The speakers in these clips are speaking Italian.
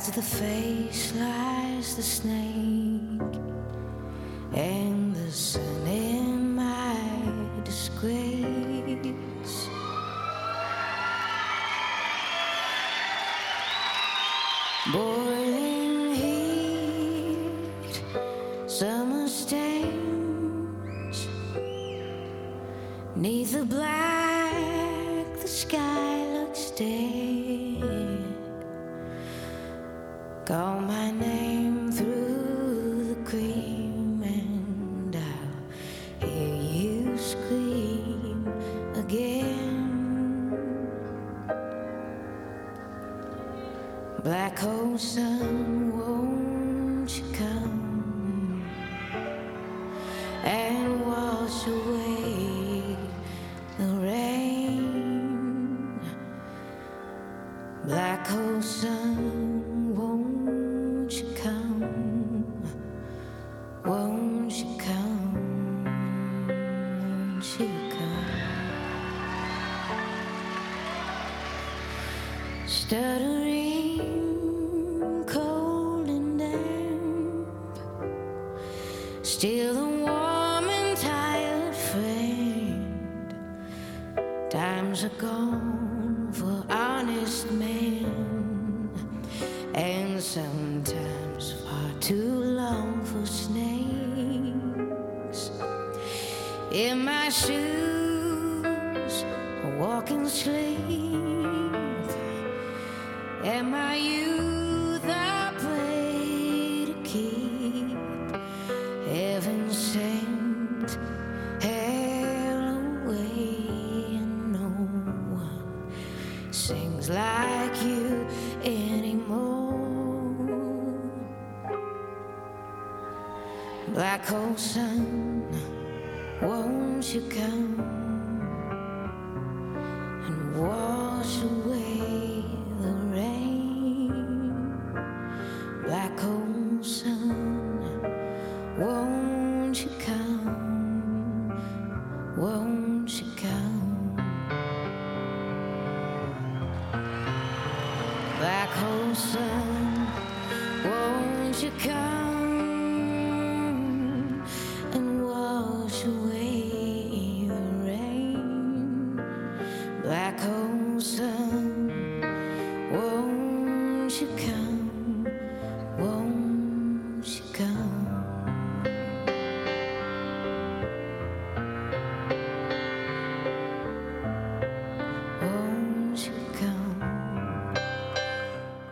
As the face lies the snake, and and wash away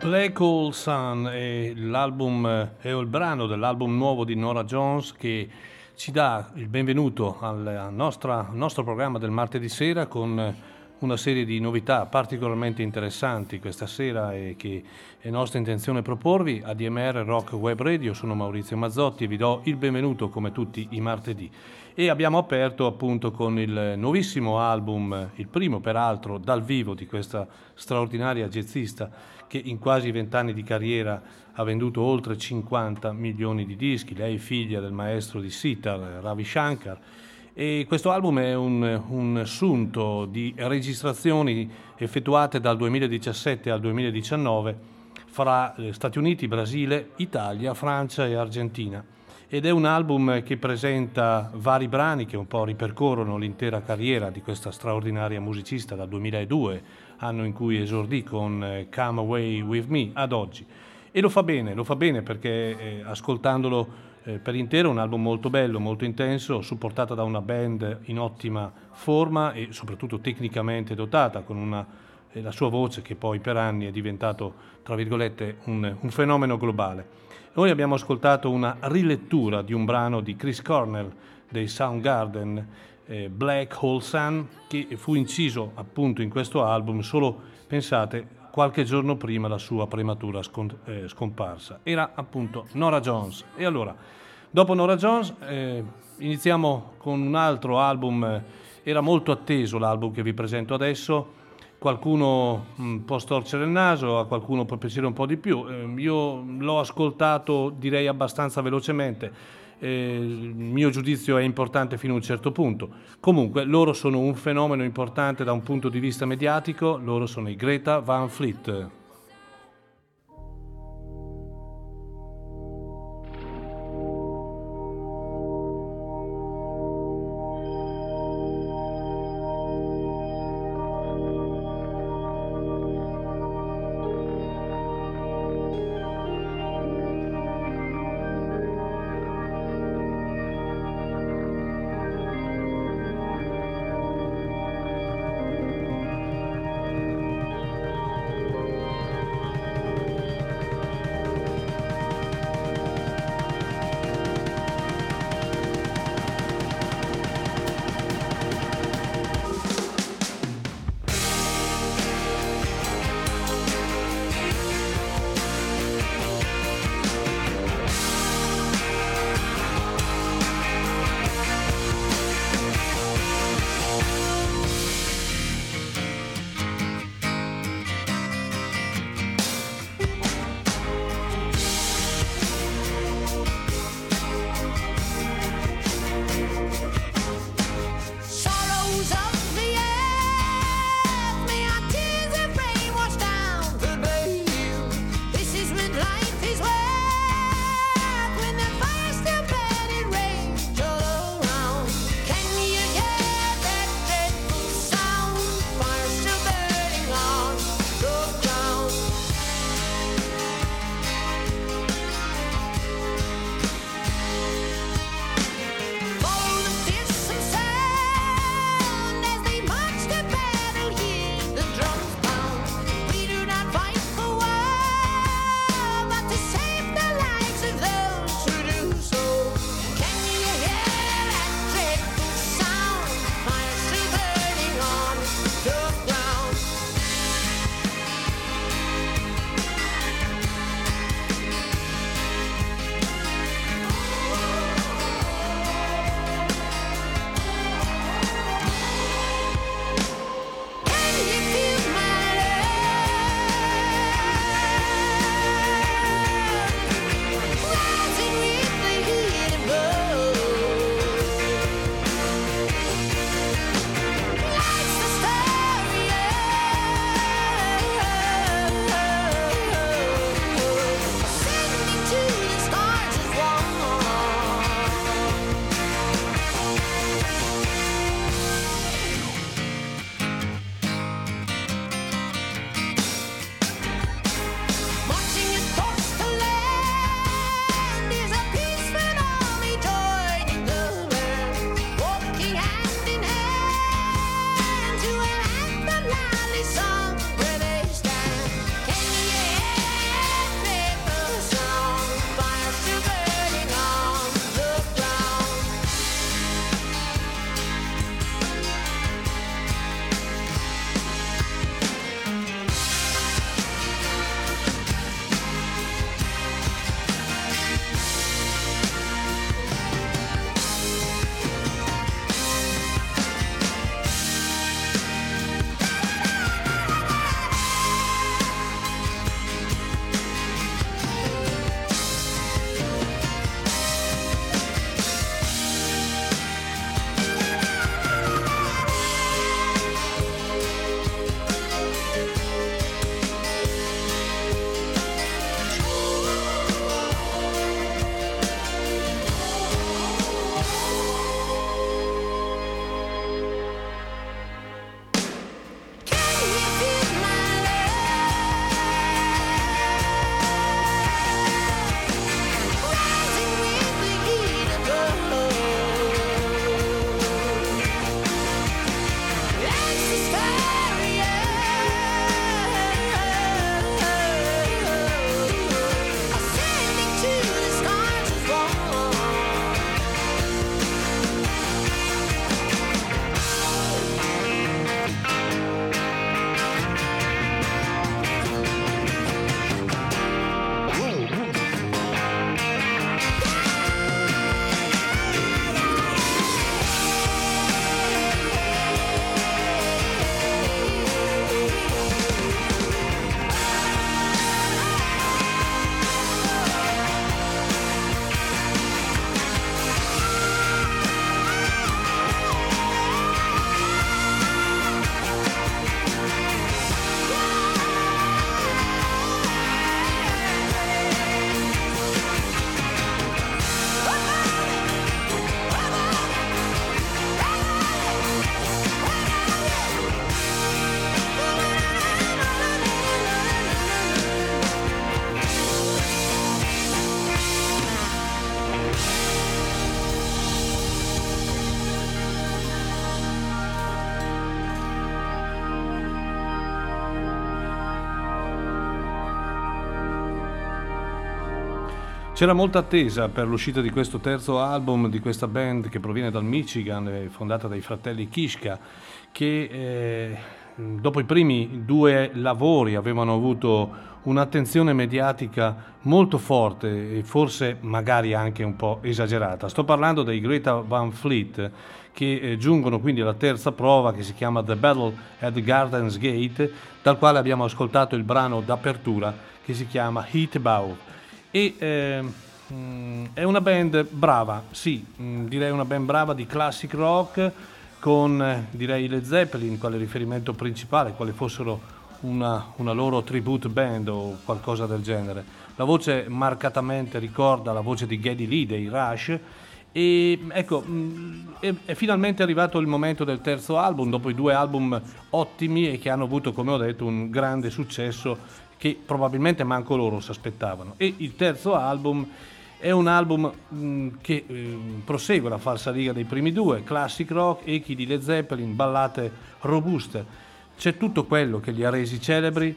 Hole Sun è l'album, è il brano dell'album nuovo di Nora Jones che ci dà il benvenuto al, nostra- al nostro programma del martedì sera con una serie di novità particolarmente interessanti questa sera e che è nostra intenzione proporvi. ADMR Rock Web Radio, sono Maurizio Mazzotti e vi do il benvenuto come tutti i martedì. E abbiamo aperto appunto con il nuovissimo album, il primo peraltro dal vivo di questa straordinaria jazzista che in quasi vent'anni di carriera ha venduto oltre 50 milioni di dischi. Lei è figlia del maestro di sitar Ravi Shankar. E questo album è un, un sunto di registrazioni effettuate dal 2017 al 2019 fra eh, Stati Uniti, Brasile, Italia, Francia e Argentina. Ed è un album che presenta vari brani che un po' ripercorrono l'intera carriera di questa straordinaria musicista dal 2002, anno in cui esordì con eh, Come Away With Me, ad oggi. E lo fa bene, lo fa bene perché eh, ascoltandolo eh, per intero un album molto bello, molto intenso, supportata da una band in ottima forma e soprattutto tecnicamente dotata, con una, eh, la sua voce che poi per anni è diventato, tra virgolette, un, un fenomeno globale. Noi abbiamo ascoltato una rilettura di un brano di Chris Cornell dei Soundgarden, eh, Black Hole Sun, che fu inciso appunto in questo album solo, pensate, qualche giorno prima la sua prematura eh, scomparsa. Era appunto Nora Jones. E allora, dopo Nora Jones, eh, iniziamo con un altro album, eh, era molto atteso l'album che vi presento adesso, qualcuno mh, può storcere il naso, a qualcuno può piacere un po' di più. Eh, io l'ho ascoltato direi abbastanza velocemente. Eh, il mio giudizio è importante fino a un certo punto. Comunque, loro sono un fenomeno importante da un punto di vista mediatico, loro sono i Greta Van Fleet. C'era molta attesa per l'uscita di questo terzo album di questa band che proviene dal Michigan, fondata dai fratelli Kishka, che eh, dopo i primi due lavori avevano avuto un'attenzione mediatica molto forte e forse magari anche un po' esagerata. Sto parlando dei Greta Van Fleet che eh, giungono quindi alla terza prova che si chiama The Battle at Gardens Gate, dal quale abbiamo ascoltato il brano d'apertura che si chiama Heat Bow e eh, è una band brava, sì, mm, direi una band brava di classic rock con direi le Zeppelin quale riferimento principale, quale fossero una, una, loro tribute band o qualcosa del genere. La voce marcatamente ricorda la voce di Geddy Lee dei Rush e ecco, mm, è, è, finalmente arrivato il momento del terzo album, dopo i due album ottimi e che hanno avuto, come ho detto, un grande successo che probabilmente manco loro si aspettavano. E il terzo album è un album mm, che eh, prosegue la falsa riga dei primi due, classic rock, echi di Led Zeppelin, ballate robuste. C'è tutto quello che li ha resi celebri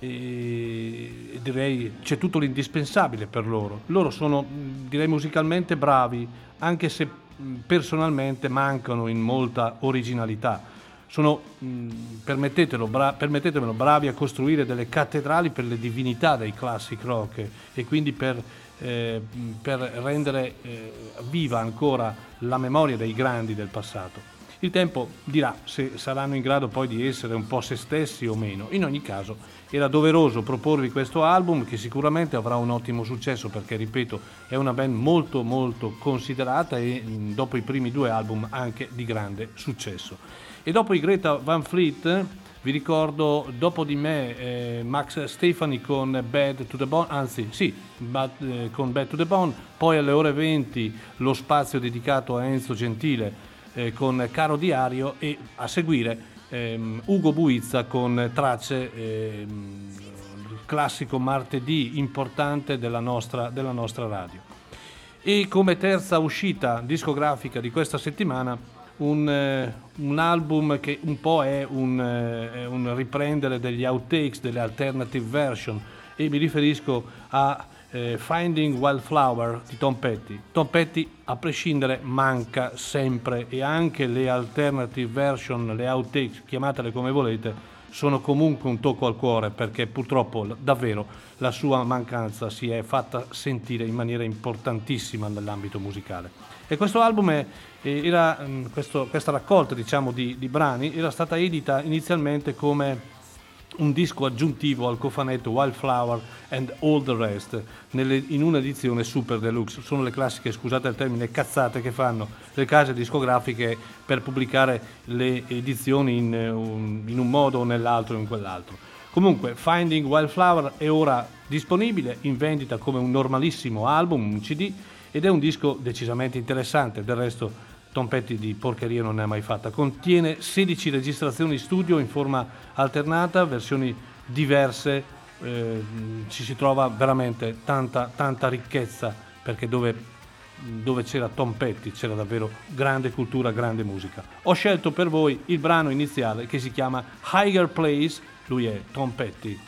e direi c'è tutto l'indispensabile per loro. Loro sono mm, direi musicalmente bravi, anche se mm, personalmente mancano in molta originalità sono, mh, permettetelo, bra- permettetemelo, bravi a costruire delle cattedrali per le divinità dei classic rock e quindi per, eh, per rendere eh, viva ancora la memoria dei grandi del passato. Il tempo dirà se saranno in grado poi di essere un po' se stessi o meno. In ogni caso era doveroso proporvi questo album che sicuramente avrà un ottimo successo perché, ripeto, è una band molto molto considerata e dopo i primi due album anche di grande successo. E dopo i Greta Van Fleet, vi ricordo dopo di me eh, Max Stefani con Bad to the Bone, anzi sì, bad, eh, con Bad to the Bone, poi alle ore 20 lo spazio dedicato a Enzo Gentile eh, con Caro Diario e a seguire ehm, Ugo Buizza con tracce ehm, classico martedì importante della nostra, della nostra radio. E come terza uscita discografica di questa settimana un, eh, un, album che un po' è un, eh, un, riprendere degli outtakes, delle alternative version e mi riferisco a eh, Finding Wildflower di Tom Petty. Tom Petty a prescindere manca sempre e anche le alternative version, le outtakes, chiamatele come volete, sono comunque un tocco al cuore perché purtroppo davvero la sua mancanza si è fatta sentire in maniera importantissima nell'ambito musicale. E questo album è, era, mm, questo, questa raccolta diciamo, di, di brani era stata edita inizialmente come un disco aggiuntivo al cofanetto Wildflower and All the Rest nelle, in un'edizione super deluxe. Sono le classiche, scusate il termine, cazzate che fanno le case discografiche per pubblicare le edizioni in, in un modo o nell'altro o in quell'altro. Comunque, Finding Wildflower è ora disponibile in vendita come un normalissimo album, un CD, ed è un disco decisamente interessante. Del resto, Tom Petty di porcheria non ne ha mai fatta. Contiene 16 registrazioni studio in forma alternata, versioni diverse, eh, ci si trova veramente tanta, tanta ricchezza perché dove, dove c'era Tom Petty c'era davvero grande cultura, grande musica. Ho scelto per voi il brano iniziale che si chiama Higher Place, lui è Tom Petty.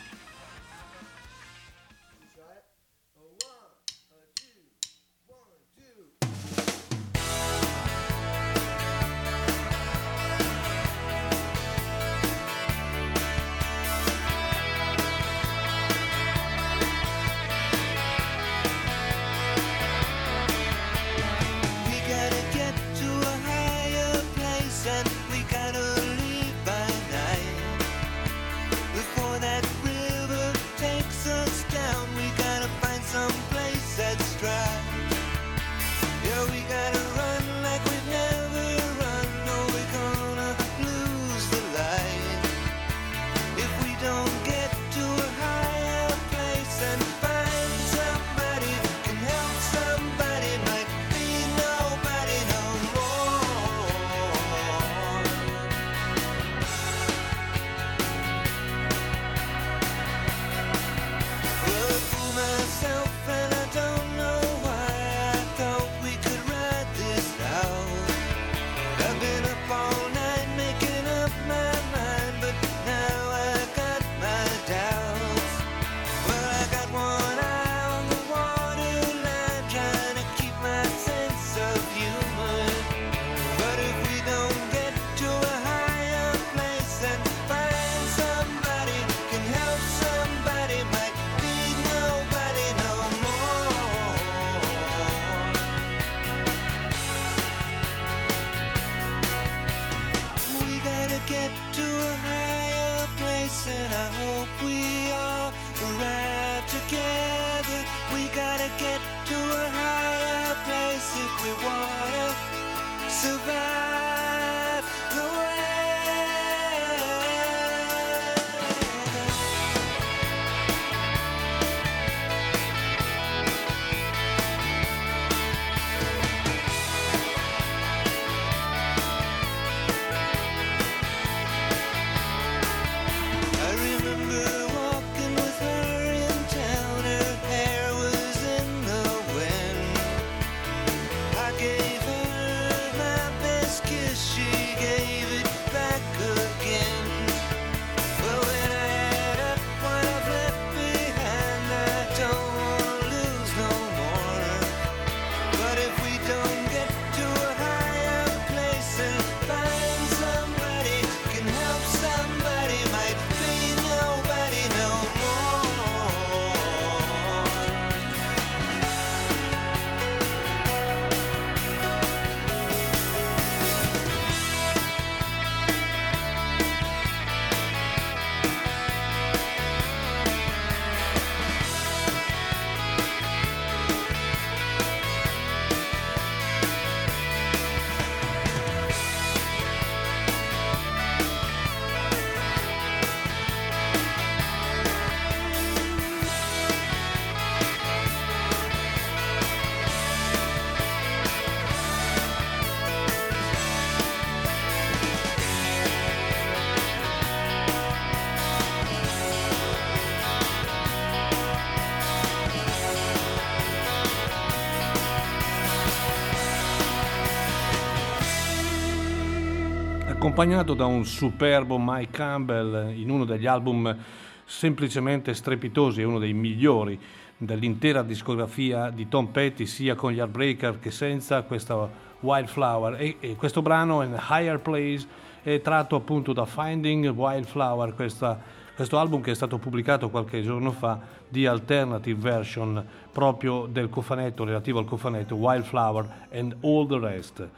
Accompagnato da un superbo Mike Campbell in uno degli album semplicemente strepitosi, è uno dei migliori dell'intera discografia di Tom Petty, sia con gli Heartbreaker che senza questa Wildflower. E, e questo brano, In Higher Place, è tratto appunto da Finding Wildflower, questa, questo album che è stato pubblicato qualche giorno fa di alternative version proprio del cofanetto, relativo al cofanetto Wildflower and All the Rest.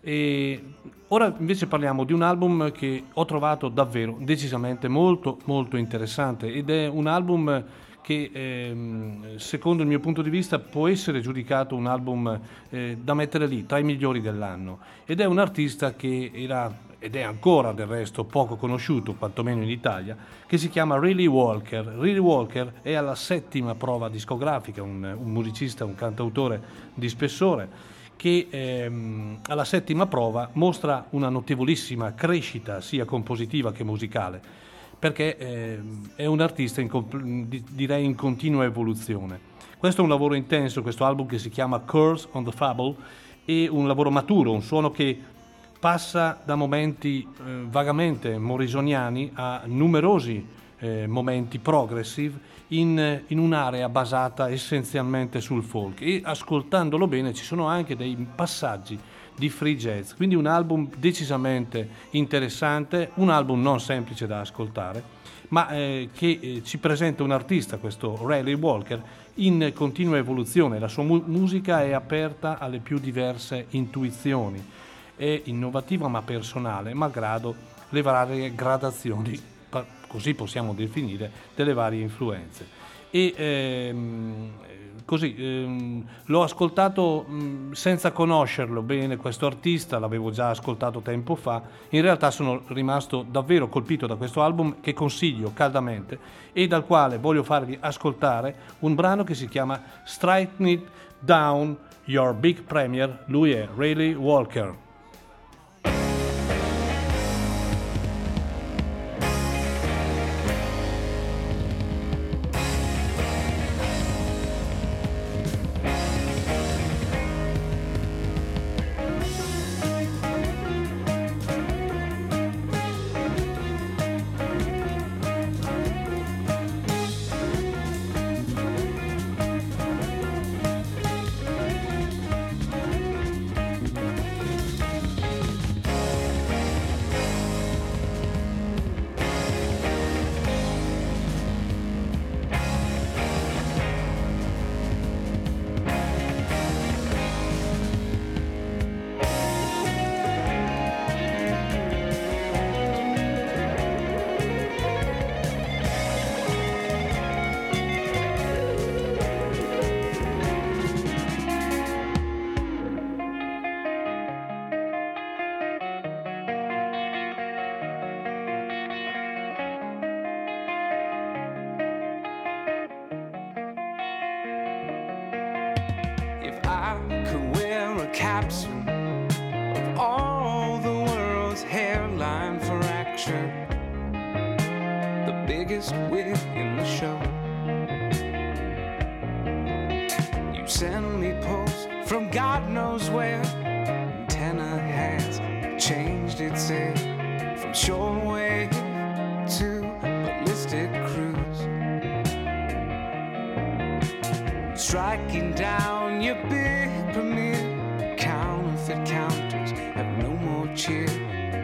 E ora invece parliamo di un album che ho trovato davvero decisamente molto molto interessante ed è un album che ehm, secondo il mio punto di vista può essere giudicato un album eh, da mettere lì tra i migliori dell'anno ed è un artista che era ed è ancora del resto poco conosciuto, quantomeno in Italia, che si chiama Riley Walker. Riley Walker è alla settima prova discografica, un, un musicista, un cantautore di spessore che ehm, alla settima prova mostra una notevolissima crescita sia compositiva che musicale, perché ehm, è un artista in, comp- di- direi in continua evoluzione. Questo è un lavoro intenso, questo album che si chiama Curse on the Fable, è un lavoro maturo, un suono che passa da momenti eh, vagamente morrisoniani a numerosi eh, momenti progressive in, in un'area basata essenzialmente sul folk. E ascoltandolo bene ci sono anche dei passaggi di free jazz, quindi un album decisamente interessante, un album non semplice da ascoltare, ma eh, che eh, ci presenta un artista, questo Riley Walker, in continua evoluzione, la sua mu- musica è aperta alle più diverse intuizioni, è innovativa ma personale, malgrado le varie gradazioni così possiamo definire, delle varie influenze. E ehm, così ehm, l'ho ascoltato mh, senza conoscerlo bene questo artista, l'avevo già ascoltato tempo fa, in realtà sono rimasto davvero colpito da questo album che consiglio caldamente e dal quale voglio farvi ascoltare un brano che si chiama Strike It Down Your Big Premier, lui è Rayleigh Walker.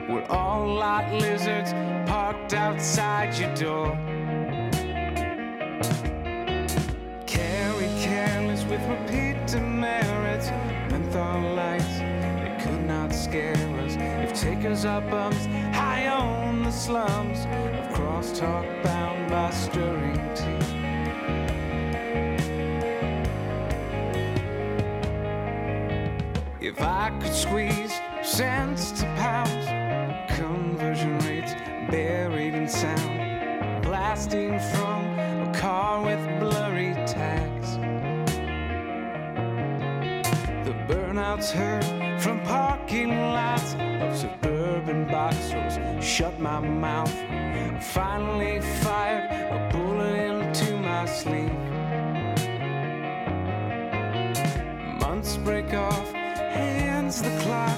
We're all lot lizards parked outside your door. Carry careless with repeat demerits. Menthol lights, they could not scare us. If takers are bums high on the slums of crosstalk bound by stirring tea. If I could squeeze cents to buried in sound, blasting from a car with blurry tags. The burnouts heard from parking lots of suburban boxers shut my mouth. Finally fired a bullet into my sleeve. Months break off, hands the clock.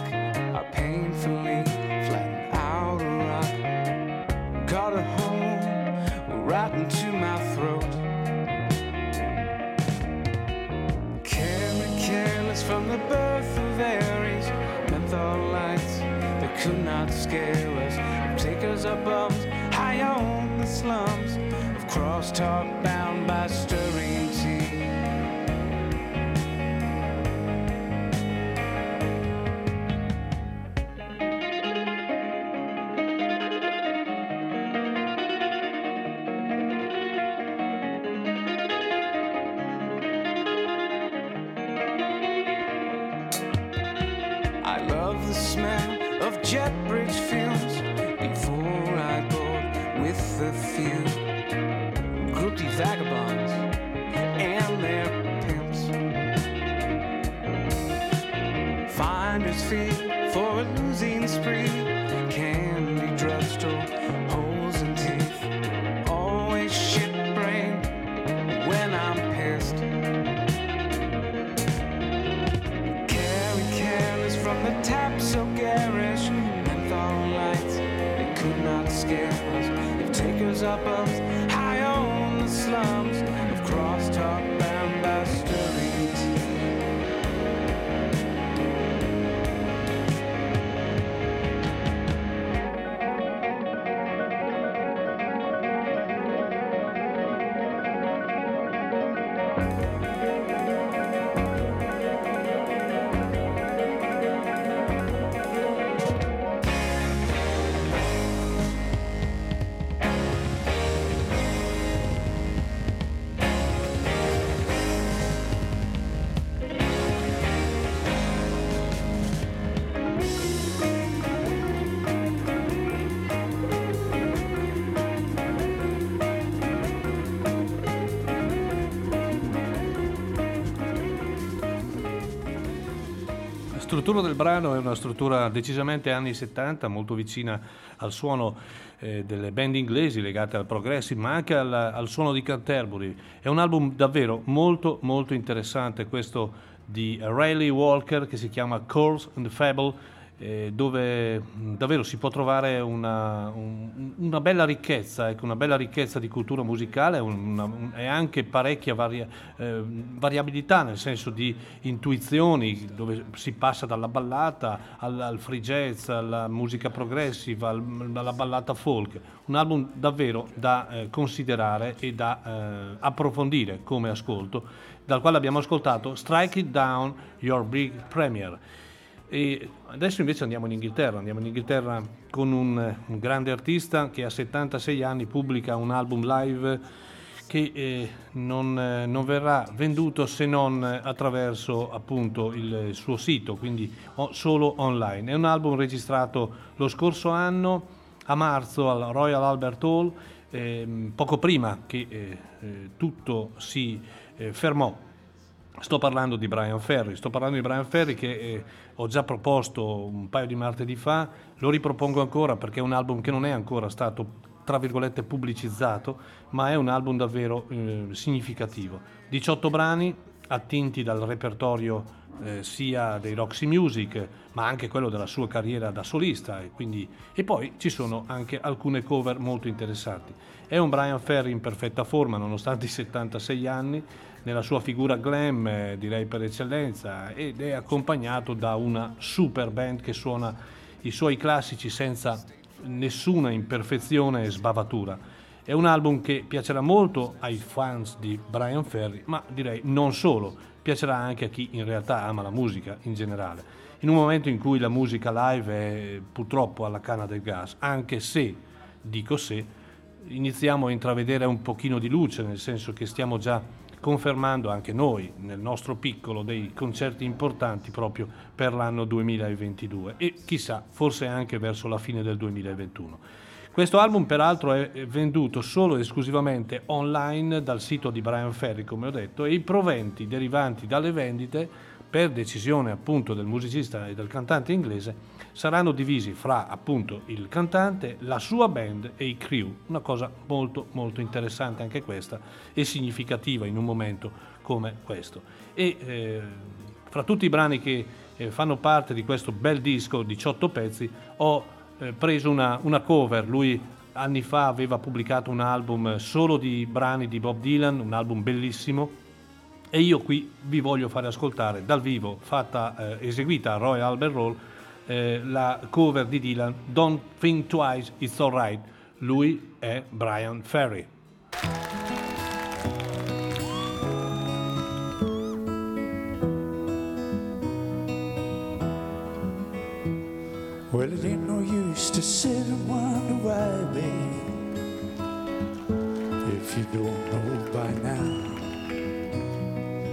Could not scare us. Take us bums high on the slums of crosstalk bound by stirring Finders fee for a losing spree, candy drugstore, holes in teeth, always shit brained when I'm pissed. Carry careless from the tap so garish. Menthol lights, they could not scare us. If takers are bums struttura del brano è una struttura decisamente anni 70, molto vicina al suono eh, delle band inglesi legate al progressive, ma anche al, al suono di Canterbury. È un album davvero molto molto interessante questo di Riley Walker che si chiama Calls and Fable eh, dove mh, davvero si può trovare una, un- una bella ricchezza, ecco, una bella ricchezza di cultura musicale e anche parecchia varia- eh, variabilità nel senso di intuizioni, dove si passa dalla ballata al, al free jazz, alla musica progressiva, al- alla ballata folk. Un album davvero da eh, considerare e da eh, approfondire come ascolto, dal quale abbiamo ascoltato Strike It Down, Your Big Premier. E adesso invece andiamo in Inghilterra, andiamo in Inghilterra con un, un grande artista che a 76 anni pubblica un album live che eh, non, eh, non verrà venduto se non attraverso appunto il suo sito, quindi o- solo online. È un album registrato lo scorso anno a marzo al Royal Albert Hall, ehm, poco prima che eh, eh, tutto si eh, fermò. Sto parlando di Brian Ferry, sto parlando di Brian Ferry che eh, ho già proposto un paio di martedì fa, lo ripropongo ancora perché è un album che non è ancora stato tra virgolette pubblicizzato, ma è un album davvero eh, significativo. 18 brani attinti dal repertorio eh, sia dei Roxy Music, ma anche quello della sua carriera da solista e, quindi, e poi ci sono anche alcune cover molto interessanti. È un Brian Ferry in perfetta forma nonostante i 76 anni, nella sua figura glam eh, direi per eccellenza ed è accompagnato da una super band che suona i suoi classici senza nessuna imperfezione e sbavatura. È un album che piacerà molto ai fans di Brian Ferry, ma direi non solo, piacerà anche a chi in realtà ama la musica in generale. In un momento in cui la musica live è purtroppo alla canna del gas, anche se, dico se, iniziamo a intravedere un pochino di luce, nel senso che stiamo già confermando anche noi nel nostro piccolo dei concerti importanti proprio per l'anno 2022 e chissà, forse anche verso la fine del 2021. Questo album peraltro è venduto solo e esclusivamente online dal sito di Brian Ferry, come ho detto, e i proventi derivanti dalle vendite, per decisione appunto del musicista e del cantante inglese, saranno divisi fra appunto il cantante, la sua band e i crew. Una cosa molto molto interessante anche questa e significativa in un momento come questo. E eh, fra tutti i brani che eh, fanno parte di questo bel disco, 18 pezzi, ho eh, preso una, una cover. Lui anni fa aveva pubblicato un album solo di brani di Bob Dylan, un album bellissimo. E io qui vi voglio fare ascoltare dal vivo, fatta, eh, eseguita a Royal Albert Hall, eh, la cover di Dylan Don't Think Twice, It's Alright. Lui è Brian Ferry. Well, it ain't no use to sit and wonder why, babe, if you don't know.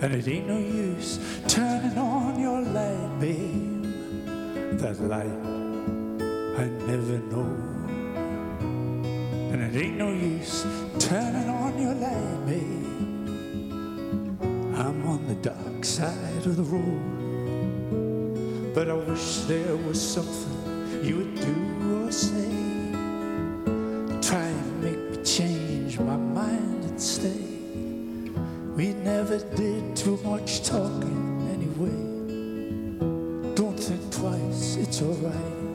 And it ain't no use turning on your light, babe. That light I never know. And it ain't no use turning on your light, babe. I'm on the dark side of the road. But I wish there was something you would do 错怪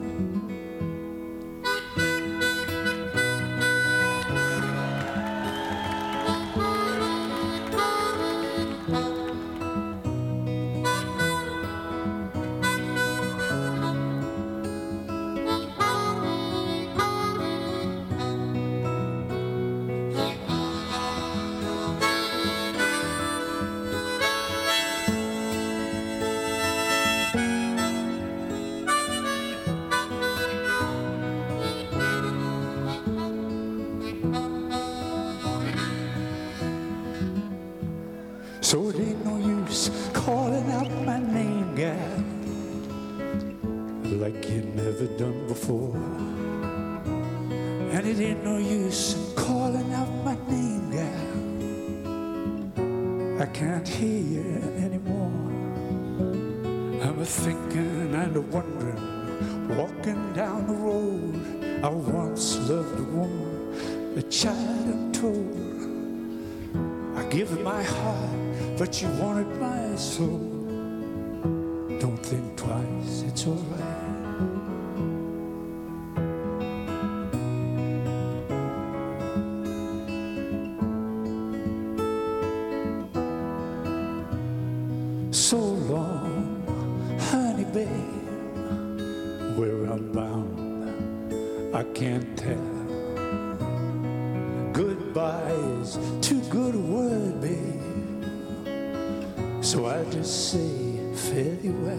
Say fairly well.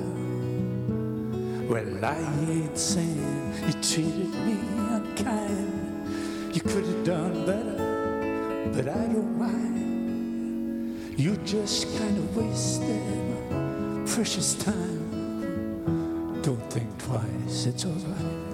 Well, I ain't saying you treated me unkind. You could have done better, but I don't mind. You just kind of wasted my precious time. Don't think twice, it's alright.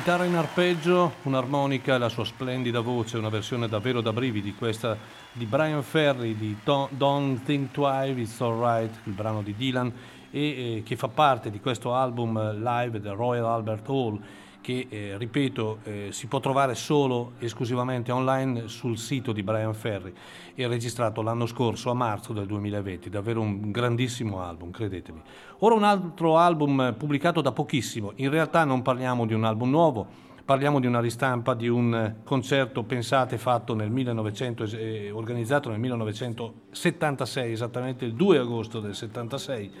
Chitarra in arpeggio, un'armonica e la sua splendida voce, una versione davvero da brividi, questa di Brian Ferry di Don't, Think Twice, It's Alright, il brano di Dylan, e eh, che fa parte di questo album eh, live del Royal Albert Hall, che eh, ripeto eh, si può trovare solo esclusivamente online sul sito di Brian Ferry e registrato l'anno scorso a marzo del 2020, davvero un grandissimo album, credetemi. Ora un altro album eh, pubblicato da pochissimo, in realtà non parliamo di un album nuovo, parliamo di una ristampa di un eh, concerto pensate fatto nel 1900, eh, organizzato nel 1976, esattamente il 2 agosto del 76,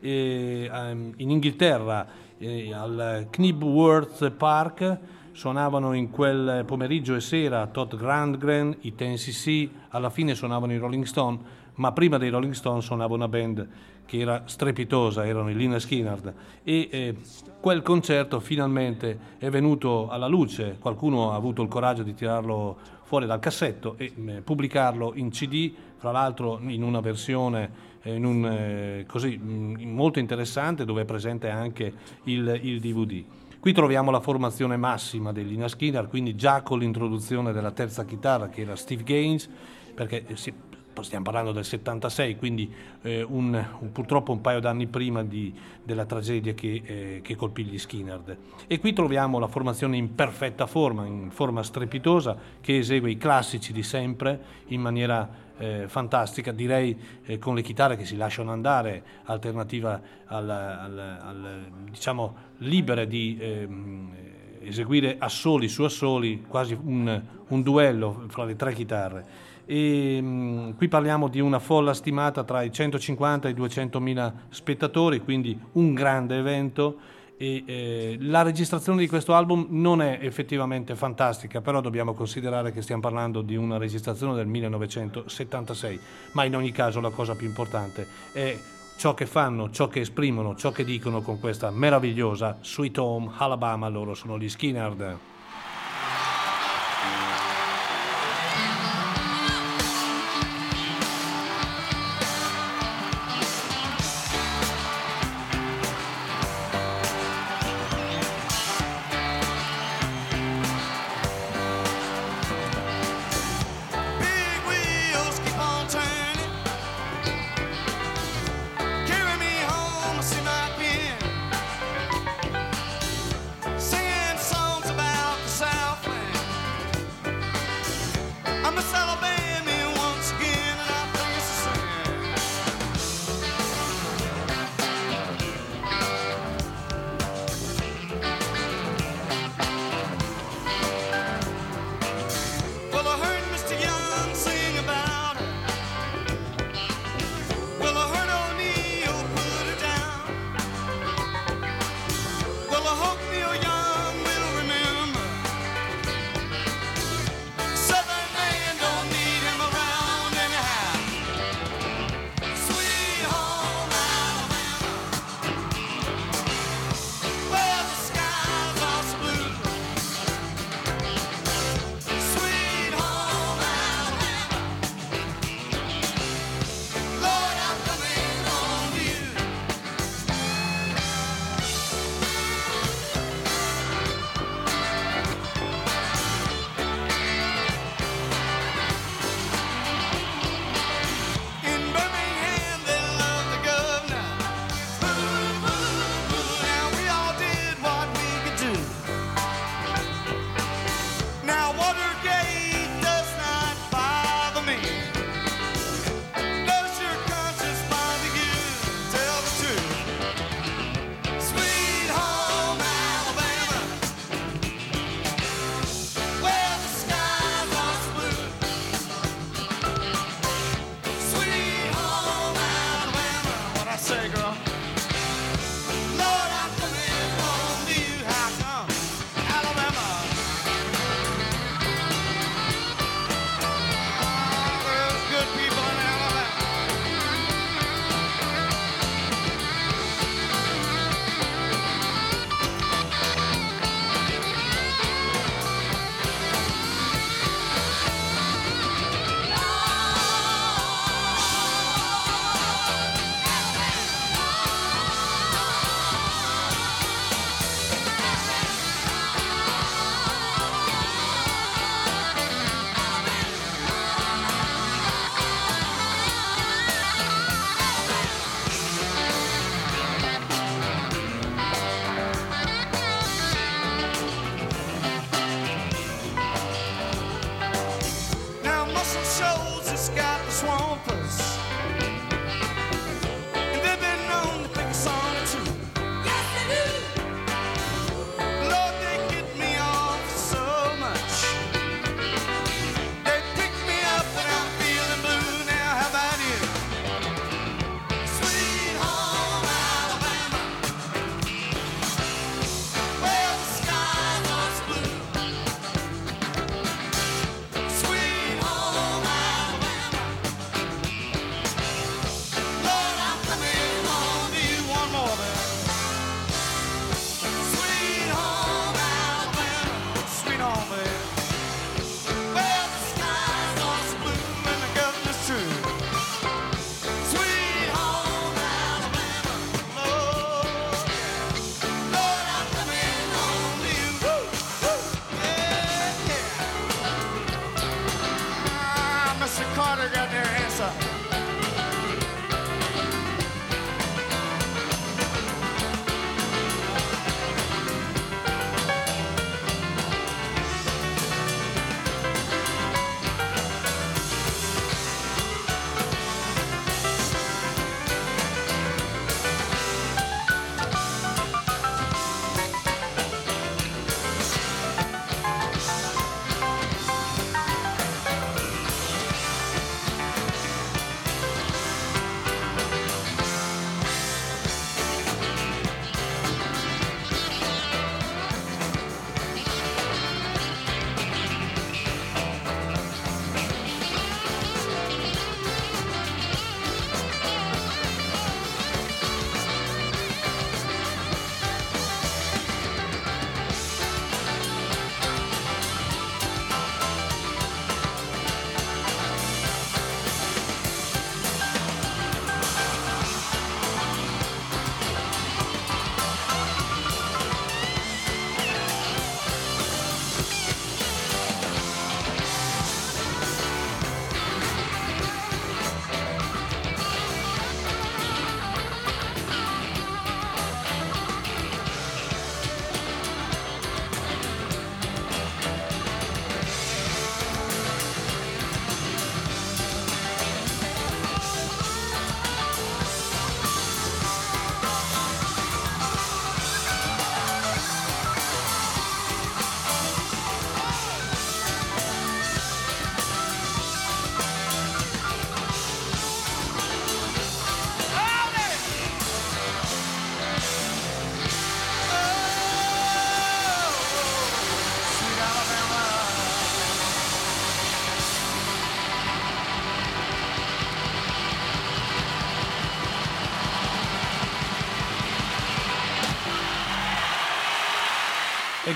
eh, ehm, in Inghilterra eh, al Knibworth Park suonavano in quel pomeriggio e sera Todd Grandgren, i TNCC, alla fine suonavano i Rolling Stone, ma prima dei Rolling Stone suonava una band che era strepitosa, erano i Lina Skinnard e eh, quel concerto finalmente è venuto alla luce, qualcuno ha avuto il coraggio di tirarlo fuori dal cassetto e eh, pubblicarlo in CD, fra l'altro in una versione eh, in un, eh, così, mh, molto interessante dove è presente anche il, il DVD. Qui troviamo la formazione massima degli Lina Skinner, quindi già con l'introduzione della terza chitarra che era Steve Gaines, perché si, stiamo parlando del 76, quindi eh, un, un, purtroppo un paio d'anni prima di, della tragedia che, eh, che, colpì gli Skinner. E qui troviamo la formazione in perfetta forma, in forma strepitosa, che esegue i classici di sempre in maniera eh, fantastica, direi eh, con le chitarre che si lasciano andare, alternativa al, al, al diciamo libere di ehm, eseguire assoli su assoli, quasi un, un duello fra le tre chitarre. E, mh, qui parliamo di una folla stimata tra i 150 e i 200 mila spettatori, quindi un grande evento. E eh, la registrazione di questo album non è effettivamente fantastica, però dobbiamo considerare che stiamo parlando di una registrazione del 1976, ma in ogni caso la cosa più importante è ciò che fanno, ciò che esprimono, ciò che dicono con questa meravigliosa Sweet Home Alabama, loro sono gli Skinnerd.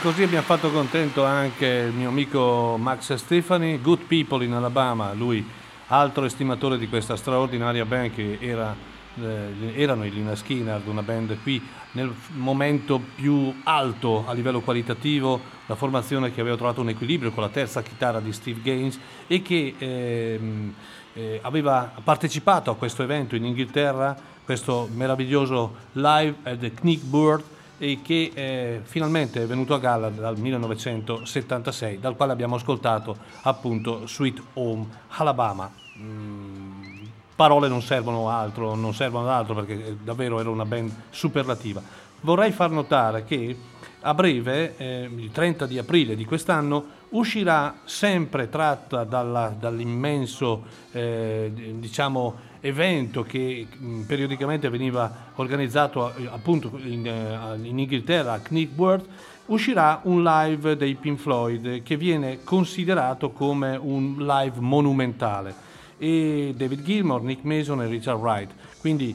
Così abbiamo fatto contento anche il mio amico Max Stefani, Good People in Alabama, lui altro estimatore di questa straordinaria band che era, eh, erano i Lina Skinner, una band qui nel momento più alto a livello qualitativo, la formazione che aveva trovato un equilibrio con la terza chitarra di Steve Gaines e che ehm, eh, aveva partecipato a questo evento in Inghilterra, questo meraviglioso live at the Knickboard e che eh, finalmente è venuto a galla dal 1976, dal quale abbiamo ascoltato appunto Sweet Home Alabama. Mm, parole non servono altro, non servono ad altro perché davvero era una band superlativa. Vorrei far notare che a breve, eh, il 30 di aprile di quest'anno, uscirà sempre tratta dalla- dall'immenso eh, diciamo, evento che mh, periodicamente veniva organizzato eh, appunto in, eh, in Inghilterra a Knickworth, uscirà un live dei Pink Floyd che viene considerato come un live monumentale e David Gilmour, Nick Mason e Richard Wright. Quindi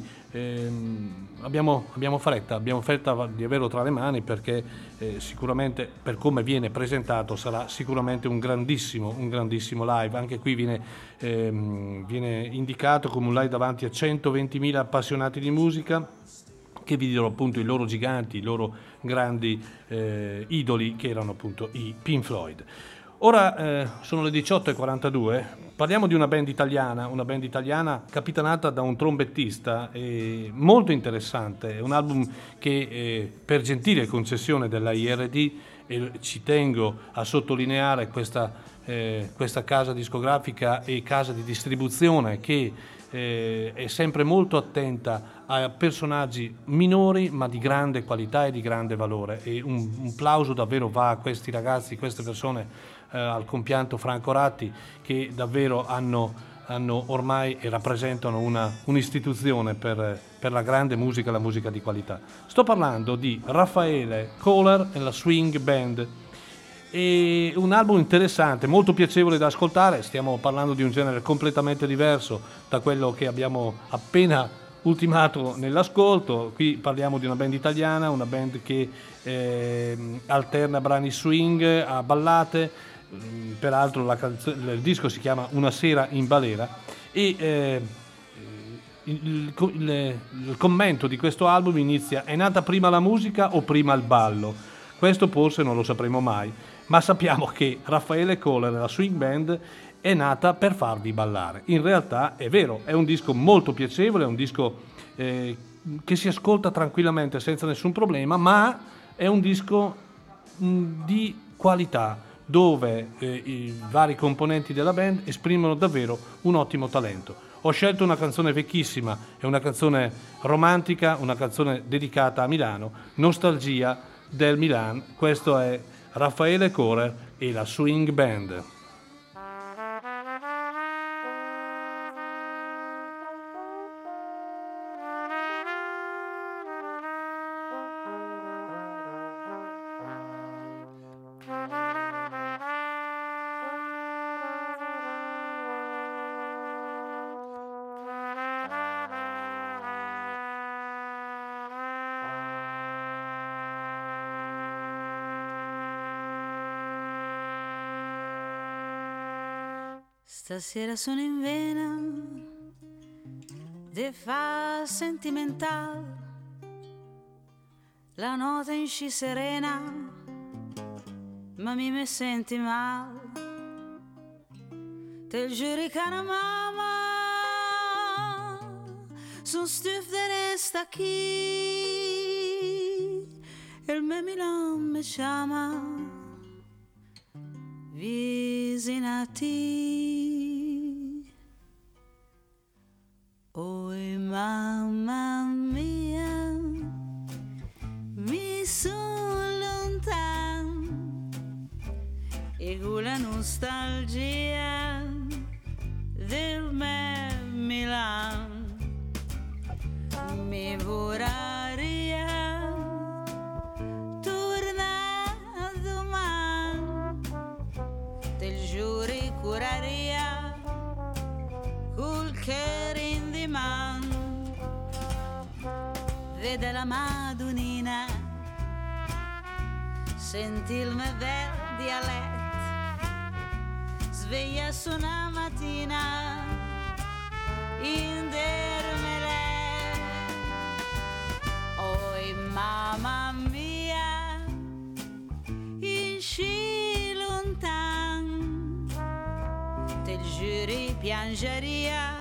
abbiamo, abbiamo fretta, abbiamo fretta di averlo tra le mani perché eh, sicuramente per come viene presentato sarà sicuramente un grandissimo, un grandissimo live. Anche qui viene, ehm, viene indicato come un live davanti a 120.000 appassionati di musica che videro appunto i loro giganti, i loro grandi eh, idoli che erano appunto i Pink Floyd. Ora eh, sono le 18.42, parliamo di una band italiana, una band italiana capitanata da un trombettista eh, molto interessante, è un album che eh, per gentile concessione della IRD, e ci tengo a sottolineare questa, eh, questa casa discografica e casa di distribuzione che eh, è sempre molto attenta a personaggi minori ma di grande qualità e di grande valore. E un, un plauso davvero va a questi ragazzi, queste persone, eh, al compianto Franco Ratti che davvero hanno, hanno ormai e rappresentano una, un'istituzione per, per la grande musica e la musica di qualità. Sto parlando di Raffaele Kohler e la Swing Band e un album interessante, molto piacevole da ascoltare, stiamo parlando di un genere completamente diverso da quello che abbiamo appena ultimato nell'ascolto, qui parliamo di una band italiana, una band che eh, alterna brani swing a ballate, peraltro la canzo- il disco si chiama Una sera in balera e eh, il, il- il- il commento di questo album inizia è nata prima la musica o prima il ballo? Questo forse non lo sapremo mai, ma sappiamo che Raffaele Kohler la Swing Band è nata per farvi ballare. In realtà è vero, è un disco molto piacevole, è un disco eh, che si ascolta tranquillamente senza nessun problema, ma è un disco mh, di qualità dove eh, i vari componenti della band esprimono davvero un ottimo talento. Ho scelto una canzone vecchissima, è una canzone romantica, una canzone dedicata a Milano, Nostalgia del Milan. Questo è Raffaele Corer e la Swing Band. Stasera sono in vena de fa sentimental. La notte in sci serena Ma mi me senti mal. Te giuri cara mamma Son stuf de resta aquí. El me Milan me chiama vicinati. Mamma mia, mi sono lontano e con la nostalgia del me Milan mi vorrei vede la Madonnina. Senti il mio bel dialetto sveglia su una mattina in dermele oi mamma mia in sci lontan te giuri piangeria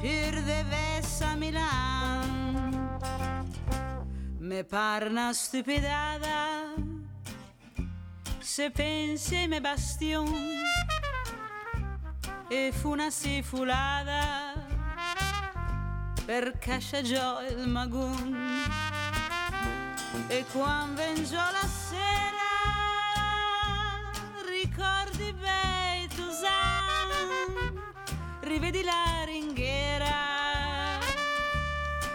pur de vessa Milan me par una stupidata se pensi ai miei bastion. E fu una sifulada per casciagiò il magun. E quando vengiò la sera ricordi bei Tusan rivedi la ringhiera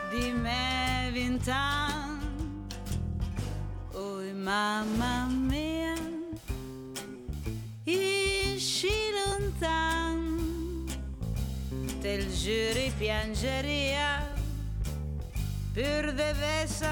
di me vintan mamma mia esci lontan tel giuri piangeria pur de vessa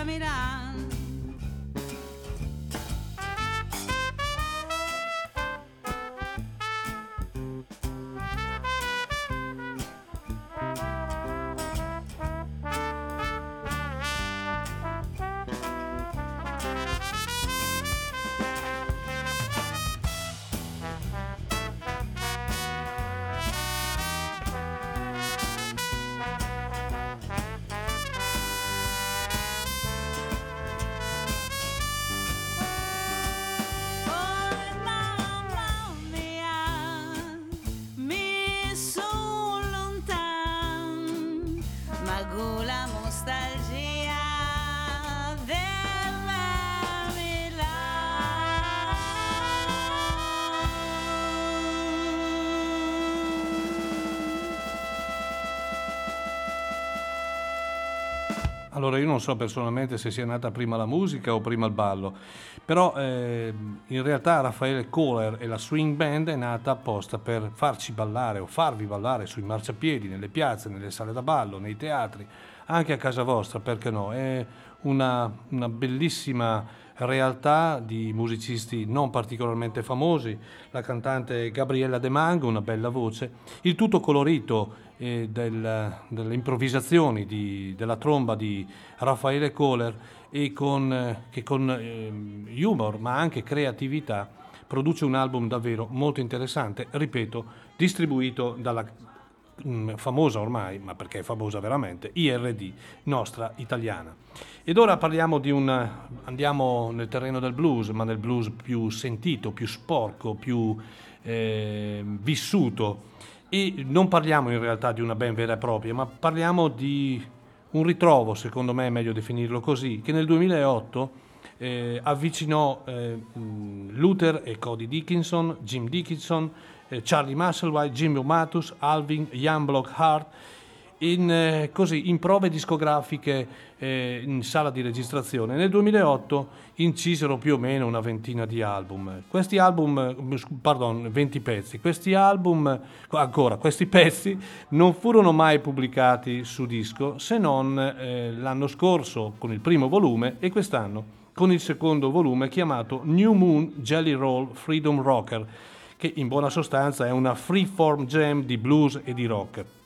non so personalmente se sia nata prima la musica o prima il ballo, però eh, in realtà Raffaele Kohler e la Swing Band è nata apposta per farci ballare o farvi ballare sui marciapiedi, nelle piazze, nelle sale da ballo, nei teatri, anche a casa vostra, perché no? È una, una bellissima realtà di musicisti non particolarmente famosi, la cantante Gabriella De Mango, una bella voce, il tutto colorito eh, del- delle improvvisazioni di- della tromba di Raffaele Kohler e con, eh, che con ehm, humor ma anche creatività produce un album davvero molto interessante, ripeto, distribuito dalla mm, famosa ormai, ma perché è famosa veramente, IRD, nostra italiana. Ed ora parliamo di un... andiamo nel terreno del blues, ma nel blues più sentito, più sporco, più eh, vissuto. E non parliamo in realtà di una band vera e propria, ma parliamo di un ritrovo, secondo me è meglio definirlo così, che nel 2008 eh, avvicinò eh, mh, Luther e Cody Dickinson, Jim Dickinson, eh, Charlie Musselwhite, Jimmy Matus, Alvin, Jan Block Hart, in, eh, così, in prove discografiche eh, in sala di registrazione. Nel 2008 incisero più o meno una ventina di album. Questi album, eh, pardon, 20 pezzi. Questi album, ancora, questi pezzi non furono mai pubblicati su disco se non eh, l'anno scorso con il primo volume e quest'anno con il secondo volume chiamato New Moon Jelly Roll Freedom Rocker, che in buona sostanza è una freeform jam di blues e di rock.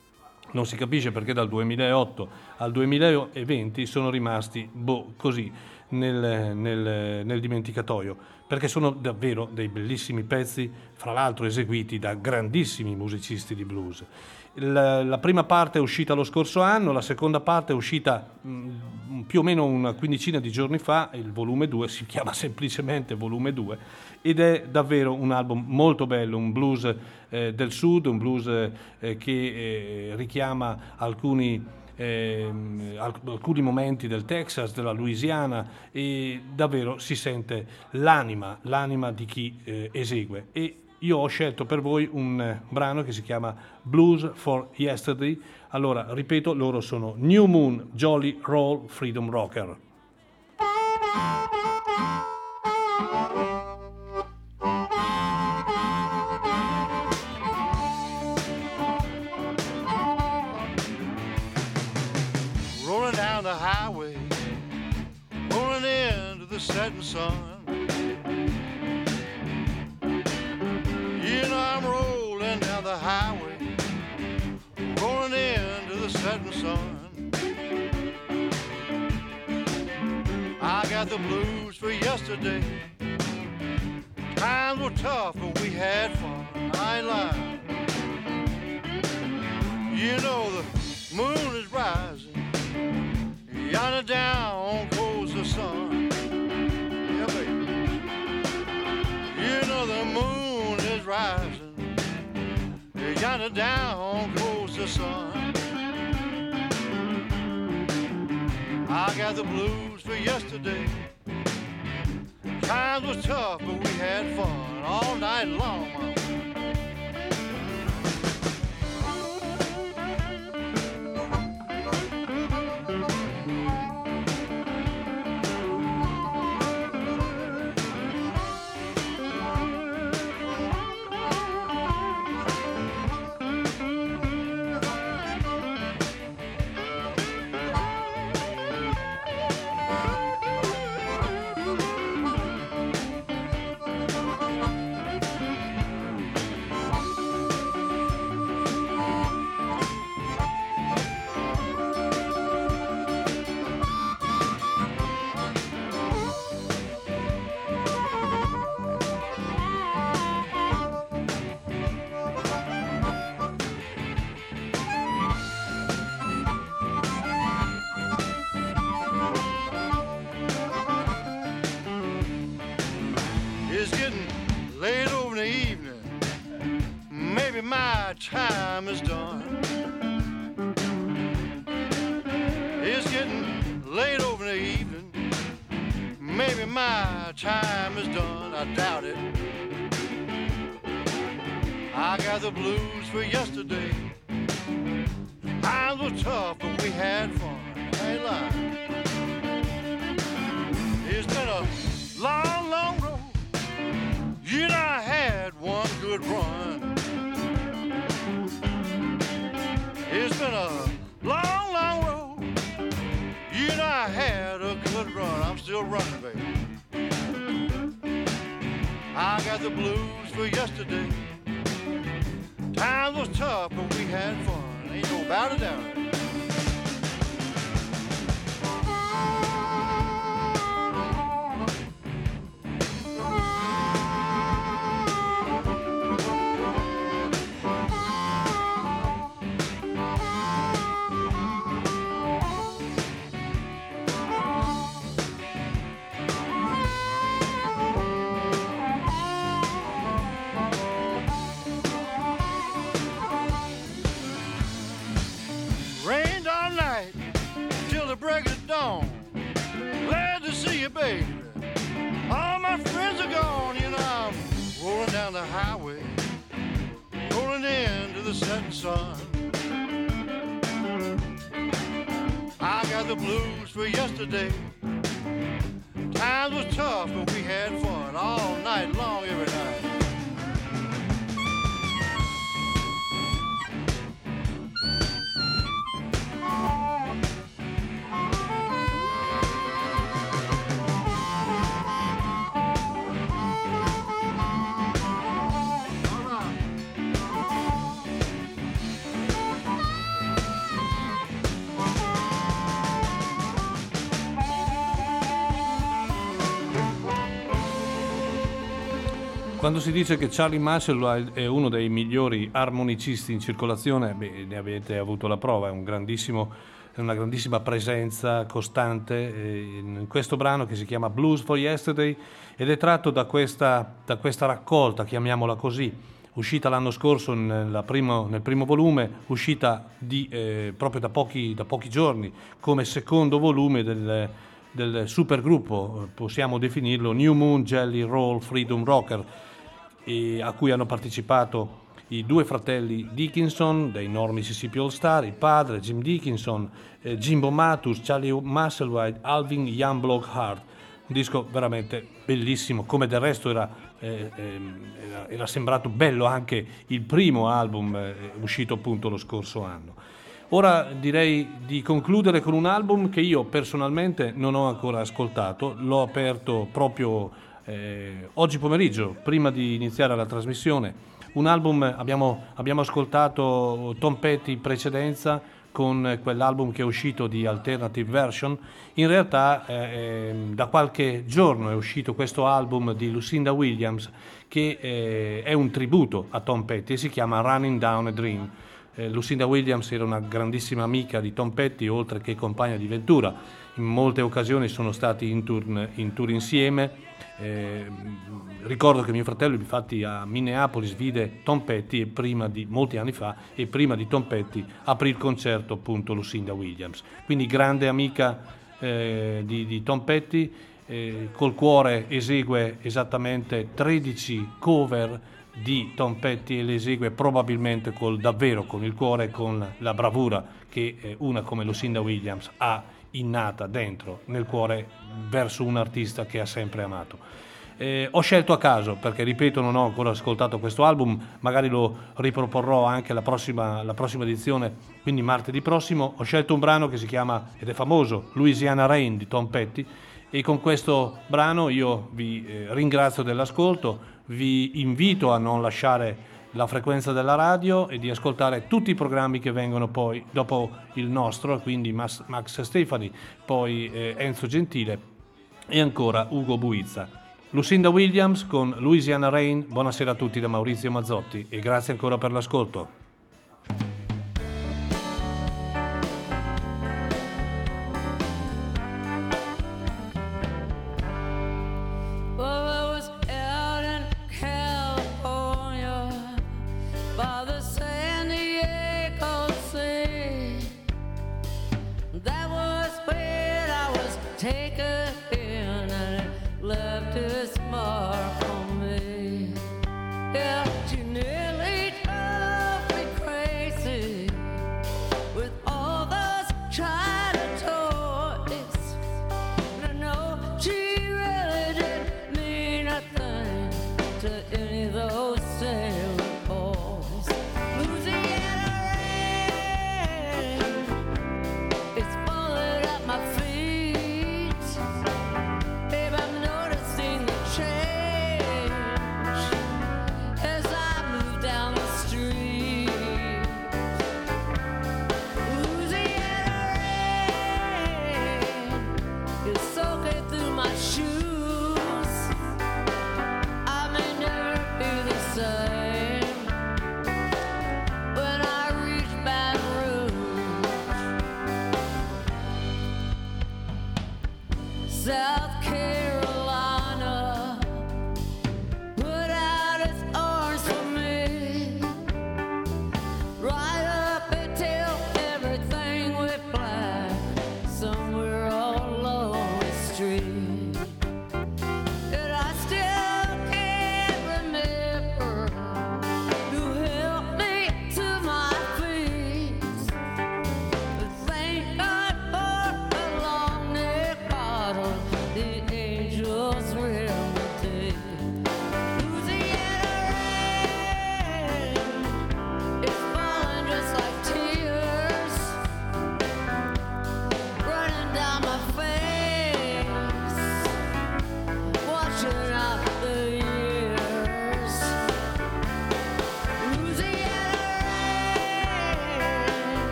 Non si capisce perché dal 2008 al 2020 sono rimasti boh, così nel, nel- nel dimenticatoio, perché sono davvero dei bellissimi pezzi, fra l'altro eseguiti da grandissimi musicisti di blues. La, la prima parte è uscita lo scorso anno, la seconda parte è uscita mh, più o meno una quindicina di giorni fa, il volume 2 si chiama semplicemente volume 2 ed è davvero un album molto bello, un blues eh, del sud, un blues eh, che eh, richiama alcuni, alc- alcuni momenti del Texas, della Louisiana e davvero si sente l'anima, l'anima di chi eh, esegue. E io ho scelto per voi un eh, brano che si chiama Blues for Yesterday. Allora, ripeto, loro sono New Moon Jolly Roll Freedom Rocker. Sun. You know I'm rolling down the highway, rolling into the setting sun. I got the blues for yesterday. Times were tough, Yonder down goes the sun. I got the blues for yesterday. Times was tough, but we had fun all night long, time is done. It's getting late over the evening. Maybe my time is done. I doubt it. I got the blues for yesterday. Times were tough, but we had fun. Ain't lying. It's been a long, long road. You know I had one good run. Still running, baby. I got the blues for yesterday. Times was tough, but we had fun. Ain't no about setting sun. I got the blues for yesterday. Times was tough, but we had fun all night long, every night. Quando si dice che Charlie Marshall è uno dei migliori armonicisti in circolazione, beh, ne avete avuto la prova, è un una grandissima presenza costante eh, in questo brano che si chiama Blues for Yesterday ed è tratto da questa, da questa raccolta, chiamiamola così, uscita l'anno scorso primo- nel primo volume, uscita di, eh, proprio da pochi, da pochi giorni come secondo volume del, del supergruppo, eh, possiamo definirlo New Moon Jelly Roll Freedom Rocker, a cui hanno partecipato i due fratelli Dickinson dei North Mississippi All Star, il padre Jim Dickinson, eh, Jimbo Matus, Charlie Musselwhite, Alvin Youngblood Hart. Un disco veramente bellissimo, come del resto era, eh, ehm, era, era sembrato bello anche il primo album eh, uscito appunto lo scorso anno. Ora direi di concludere con un album che io personalmente non ho ancora ascoltato, l'ho aperto proprio eh, oggi pomeriggio, prima di iniziare la trasmissione. Un album, abbiamo, abbiamo ascoltato Tom Petty in precedenza con quell'album che è uscito di Alternative Version. In realtà eh, ehm, da qualche giorno è uscito questo album di Lucinda Williams che eh, è un tributo a Tom Petty e si chiama Running Down a Dream. Eh, Lucinda Williams era una grandissima amica di Tom Petty, oltre che compagna di Ventura. In molte occasioni sono stati in tour, in tour insieme. Eh, ricordo che mio fratello, infatti, a Minneapolis vide Tom Petty di molti anni fa e prima di Tom Petty aprì il concerto appunto Lucinda Williams. Quindi grande amica eh, di, di Tom Petty, eh, col cuore esegue esattamente 13 cover di Tom Petty e le esegue probabilmente col, davvero con il cuore e con la bravura che eh, una come Lucinda Williams ha innata dentro nel cuore verso un artista che ha sempre amato. Eh, ho scelto a caso perché, ripeto, non ho ancora ascoltato questo album, magari lo riproporrò anche la prossima, la prossima edizione, quindi martedì prossimo. Ho scelto un brano che si chiama, ed è famoso, Louisiana Rain di Tom Petty e con questo brano io vi eh, ringrazio dell'ascolto, vi invito a non lasciare la frequenza della radio e di ascoltare tutti i programmi che vengono poi dopo il nostro, quindi Max, Stefani, poi eh, Enzo Gentile e ancora Ugo Buizza. Lucinda Williams con Louisiana Rain, buonasera a tutti da Maurizio Mazzotti e grazie ancora per l'ascolto.